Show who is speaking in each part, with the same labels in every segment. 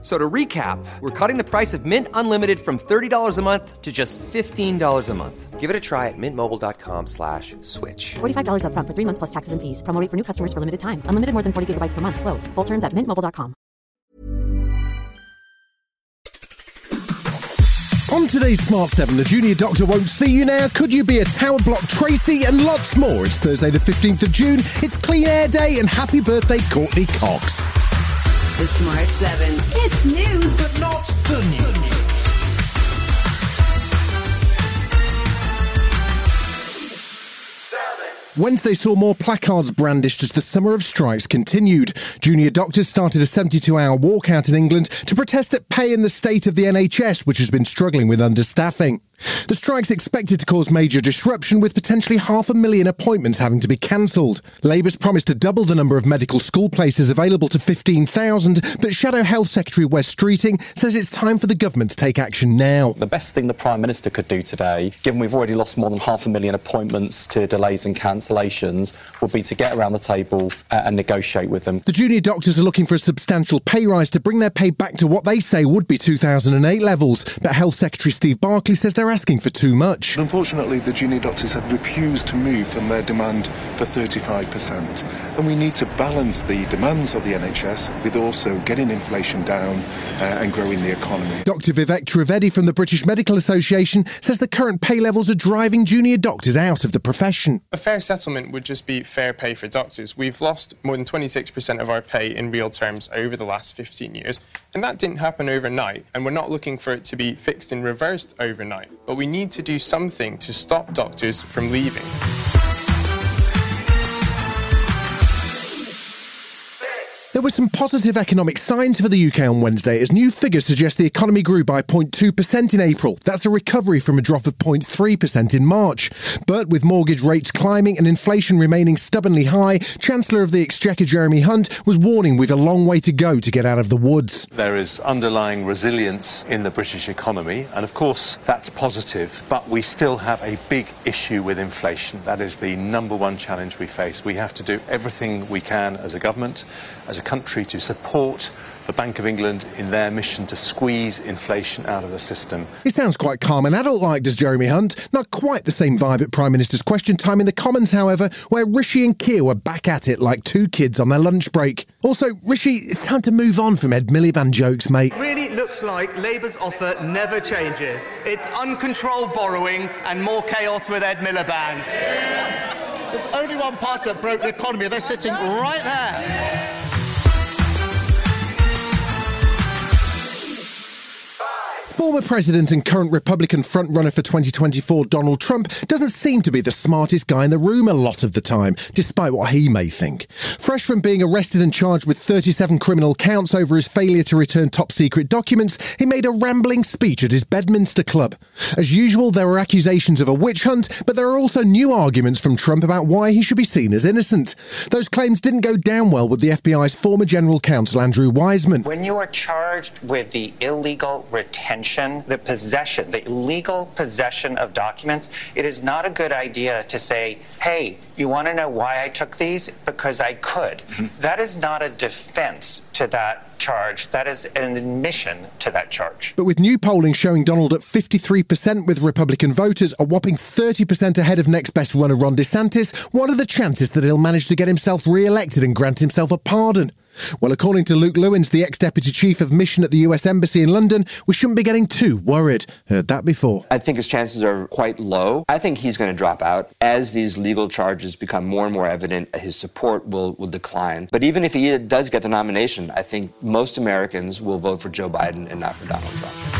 Speaker 1: So to recap, we're cutting the price of Mint Unlimited from $30 a month to just $15 a month.
Speaker 2: Give it a try at mintmobile.com slash switch.
Speaker 3: $45 up front for three months plus taxes and fees. Promo rate for new customers for limited time. Unlimited more than 40 gigabytes per month. Slows. Full terms at mintmobile.com.
Speaker 4: On today's Smart 7, the junior doctor won't see you now. Could you be a tower block Tracy? And lots more. It's Thursday, the 15th of June. It's Clean Air Day, and happy birthday, Courteney Cox.
Speaker 5: The Smart 7. It's news, but not the news.
Speaker 4: Wednesday saw more placards brandished as the summer of strikes continued. Junior doctors started a 72 hour walkout in England to protest at pay in the state of the NHS, which has been struggling with understaffing. The strike's expected to cause major disruption, with potentially half a million appointments having to be cancelled. Labour's promised to double the number of medical school places available to 15,000, but Shadow Health Secretary Wes Streeting says it's time for the government to take action now.
Speaker 6: The best thing the Prime Minister could do today, given we've already lost more than half a million appointments to delays and cancellations, would be to get around the table uh, and negotiate with them.
Speaker 4: The junior doctors are looking for a substantial pay rise to bring their pay back to what they say would be 2008 levels, but Health Secretary Steve Barclay says they're asking for too much.
Speaker 7: Unfortunately, the junior doctors have refused to move from their demand for 35%. And we need to balance the demands of the NHS with also getting inflation down uh, and growing the economy.
Speaker 4: Dr. Vivek Trivedi from the British Medical Association says the current pay levels are driving junior doctors out of the profession.
Speaker 8: A fair settlement would just be fair pay for doctors. We've lost more than 26% of our pay in real terms over the last 15 years. And that didn't happen overnight, and we're not looking for it to be fixed and reversed overnight. But we need to do something to stop doctors from leaving.
Speaker 4: Were some positive economic signs for the UK on Wednesday as new figures suggest the economy grew by 0.2% in April. That's a recovery from a drop of 0.3% in March. But with mortgage rates climbing and inflation remaining stubbornly high, Chancellor of the Exchequer Jeremy Hunt was warning we've a long way to go to get out of the woods.
Speaker 9: There is underlying resilience in the British economy, and of course that's positive, but we still have a big issue with inflation. That is the number one challenge we face. We have to do everything we can as a government, as a country to support the Bank of England in their mission to squeeze inflation out of the system.
Speaker 4: He sounds quite calm and adult like, does Jeremy Hunt. Not quite the same vibe at Prime Minister's Question Time in the Commons, however, where Rishi and Keir were back at it like two kids on their lunch break. Also, Rishi, it's time to move on from Ed Miliband jokes, mate.
Speaker 10: Really looks like Labour's offer never changes. It's uncontrolled borrowing and more chaos with Ed Miliband.
Speaker 11: There's only one party that broke the economy, they're sitting right there.
Speaker 4: Former President and current Republican frontrunner for 2024 Donald Trump doesn't seem to be the smartest guy in the room a lot of the time, despite what he may think. Fresh from being arrested and charged with 37 criminal counts over his failure to return top secret documents, he made a rambling speech at his Bedminster club. As usual, there were accusations of a witch hunt, but there are also new arguments from Trump about why he should be seen as innocent. Those claims didn't go down well with the FBI's former general counsel Andrew Weissmann.
Speaker 12: When you are charged with the illegal retention, the possession, the legal possession of documents, it is not a good idea to say, hey, you want to know why I took these? Because I could. Mm-hmm. That is not a defense to that charge. That is an admission to that charge.
Speaker 4: But with new polling showing Donald at 53% with Republican voters, a whopping 30% ahead of next best runner Ron DeSantis, what are the chances that he'll manage to get himself re elected and grant himself a pardon? Well, according to Luke Lewins, the ex deputy chief of mission at the US Embassy in London, we shouldn't be getting too worried. Heard that before.
Speaker 13: I think his chances are quite low. I think he's going to drop out. As these legal charges become more and more evident, his support will, will decline. But even if he does get the nomination, I think most Americans will vote for Joe Biden and not for Donald Trump.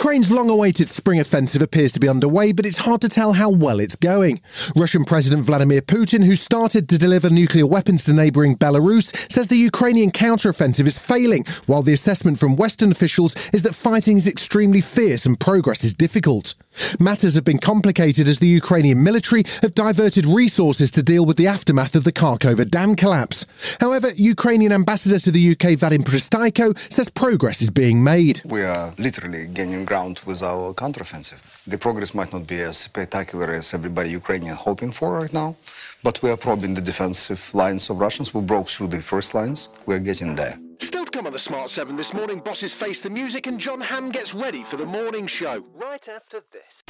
Speaker 4: Ukraine's long awaited spring offensive appears to be underway, but it's hard to tell how well it's going. Russian President Vladimir Putin, who started to deliver nuclear weapons to neighbouring Belarus, says the Ukrainian counteroffensive is failing, while the assessment from Western officials is that fighting is extremely fierce and progress is difficult. Matters have been complicated as the Ukrainian military have diverted resources to deal with the aftermath of the Kakhovka dam collapse. However, Ukrainian ambassador to the UK Vadim Pristaiko says progress is being made.
Speaker 14: We are literally gaining ground with our counteroffensive. The progress might not be as spectacular as everybody Ukrainian hoping for right now, but we are probing the defensive lines of Russians. We broke through the first lines. We are getting there.
Speaker 15: Still to come on the Smart 7 this morning, bosses face the music and John Hamm gets ready for the morning show. Right after this.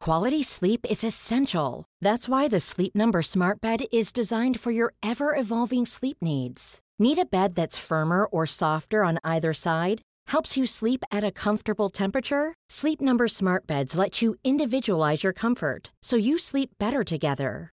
Speaker 16: Quality sleep is essential. That's why the Sleep Number Smart Bed is designed for your ever evolving sleep needs. Need a bed that's firmer or softer on either side? Helps you sleep at a comfortable temperature? Sleep Number Smart Beds let you individualize your comfort so you sleep better together.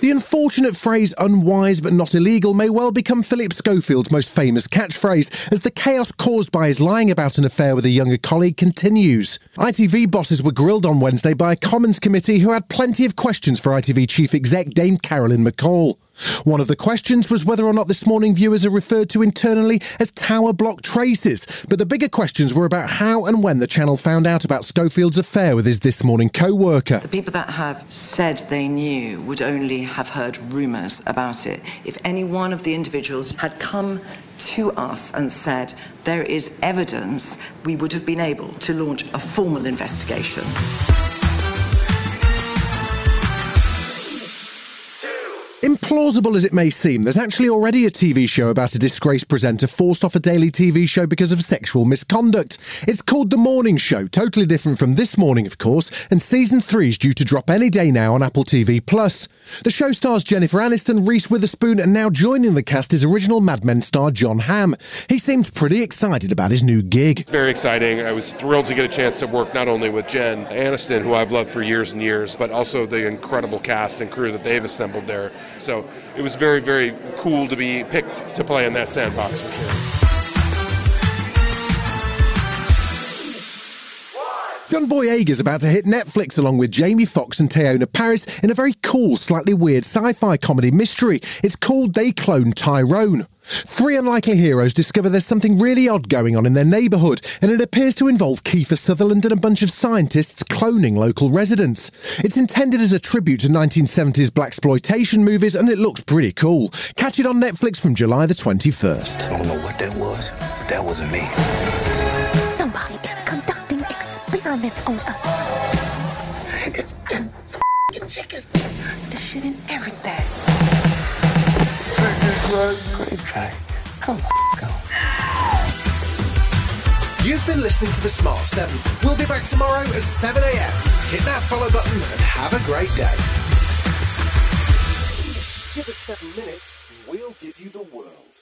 Speaker 4: The unfortunate phrase unwise but not illegal may well become Philip Schofield's most famous catchphrase as the chaos caused by his lying about an affair with a younger colleague continues. ITV bosses were grilled on Wednesday by a Commons committee who had plenty of questions for ITV chief exec Dame Carolyn McCall. One of the questions was whether or not this morning viewers are referred to internally as tower block Tracys, but the bigger questions were about how and when the channel found out about Schofield's affair with his This Morning co-worker.
Speaker 17: The people that have said they knew would only have heard rumours about it. If any one of the individuals had come to us and said there is evidence, we would have been able to launch a formal investigation.
Speaker 4: Implausible as it may seem, there's actually already a TV show about a disgraced presenter forced off a daily TV show because of sexual misconduct. It's called The Morning Show, totally different from this morning, of course, and season three is due to drop any day now on Apple TV Plus. The show stars Jennifer Aniston, Reese Witherspoon, and now joining the cast is original Mad Men star John Hamm. He seemed pretty excited about his new gig.
Speaker 18: Very exciting. I was thrilled to get a chance to work not only with Jen Aniston, who I've loved for years and years, but also the incredible cast and crew that they've assembled there. So it was very, very cool to be picked to play in that sandbox for sure.
Speaker 4: John Boyega is about to hit Netflix along with Jamie Foxx and Teyonah Parris in a very cool, slightly weird sci-fi comedy mystery. It's called They Clone Tyrone. Three unlikely heroes discover there's something really odd going on in their neighbourhood, and it appears to involve Kiefer Sutherland and a bunch of scientists cloning local residents. It's intended as a tribute to 1970s blaxploitation movies, and it looks pretty cool. Catch it on Netflix from July the 21st.
Speaker 19: I don't know what that was, but that wasn't me.
Speaker 20: Somebody is conducting experiments on us.
Speaker 19: It's in the chicken.
Speaker 20: The shit in everything.
Speaker 19: Great Come on, go.
Speaker 15: You've been listening to the Smart 7. We'll be back tomorrow at 7 a.m. Hit that follow button and have a great day. Give us seven minutes, and we'll give you the world.